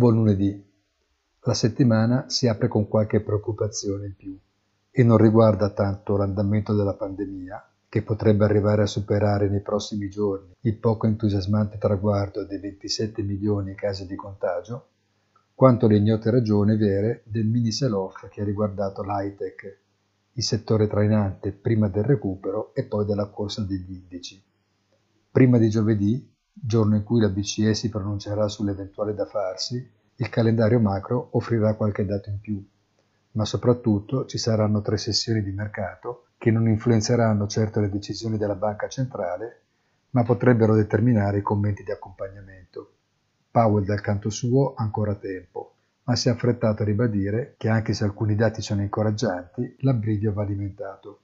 Buon lunedì. La settimana si apre con qualche preoccupazione in più e non riguarda tanto l'andamento della pandemia, che potrebbe arrivare a superare nei prossimi giorni il poco entusiasmante traguardo dei 27 milioni di casi di contagio, quanto le ignote ragioni vere del mini sell-off che ha riguardato l'high-tech, il settore trainante prima del recupero e poi della corsa degli indici. Prima di giovedì, giorno in cui la BCE si pronuncerà sull'eventuale da farsi, il calendario macro offrirà qualche dato in più, ma soprattutto ci saranno tre sessioni di mercato che non influenzeranno certo le decisioni della banca centrale, ma potrebbero determinare i commenti di accompagnamento. Powell dal canto suo ancora tempo, ma si è affrettato a ribadire che anche se alcuni dati sono incoraggianti, l'abbrivio va alimentato.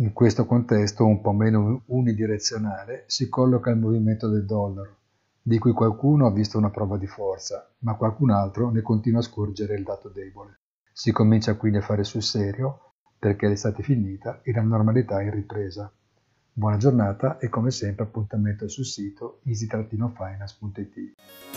In questo contesto un po' meno unidirezionale si colloca il movimento del dollaro, di cui qualcuno ha visto una prova di forza, ma qualcun altro ne continua a scorgere il dato debole. Si comincia quindi a fare sul serio perché l'estate è finita e la normalità è in ripresa. Buona giornata e come sempre appuntamento sul sito easy-finance.it.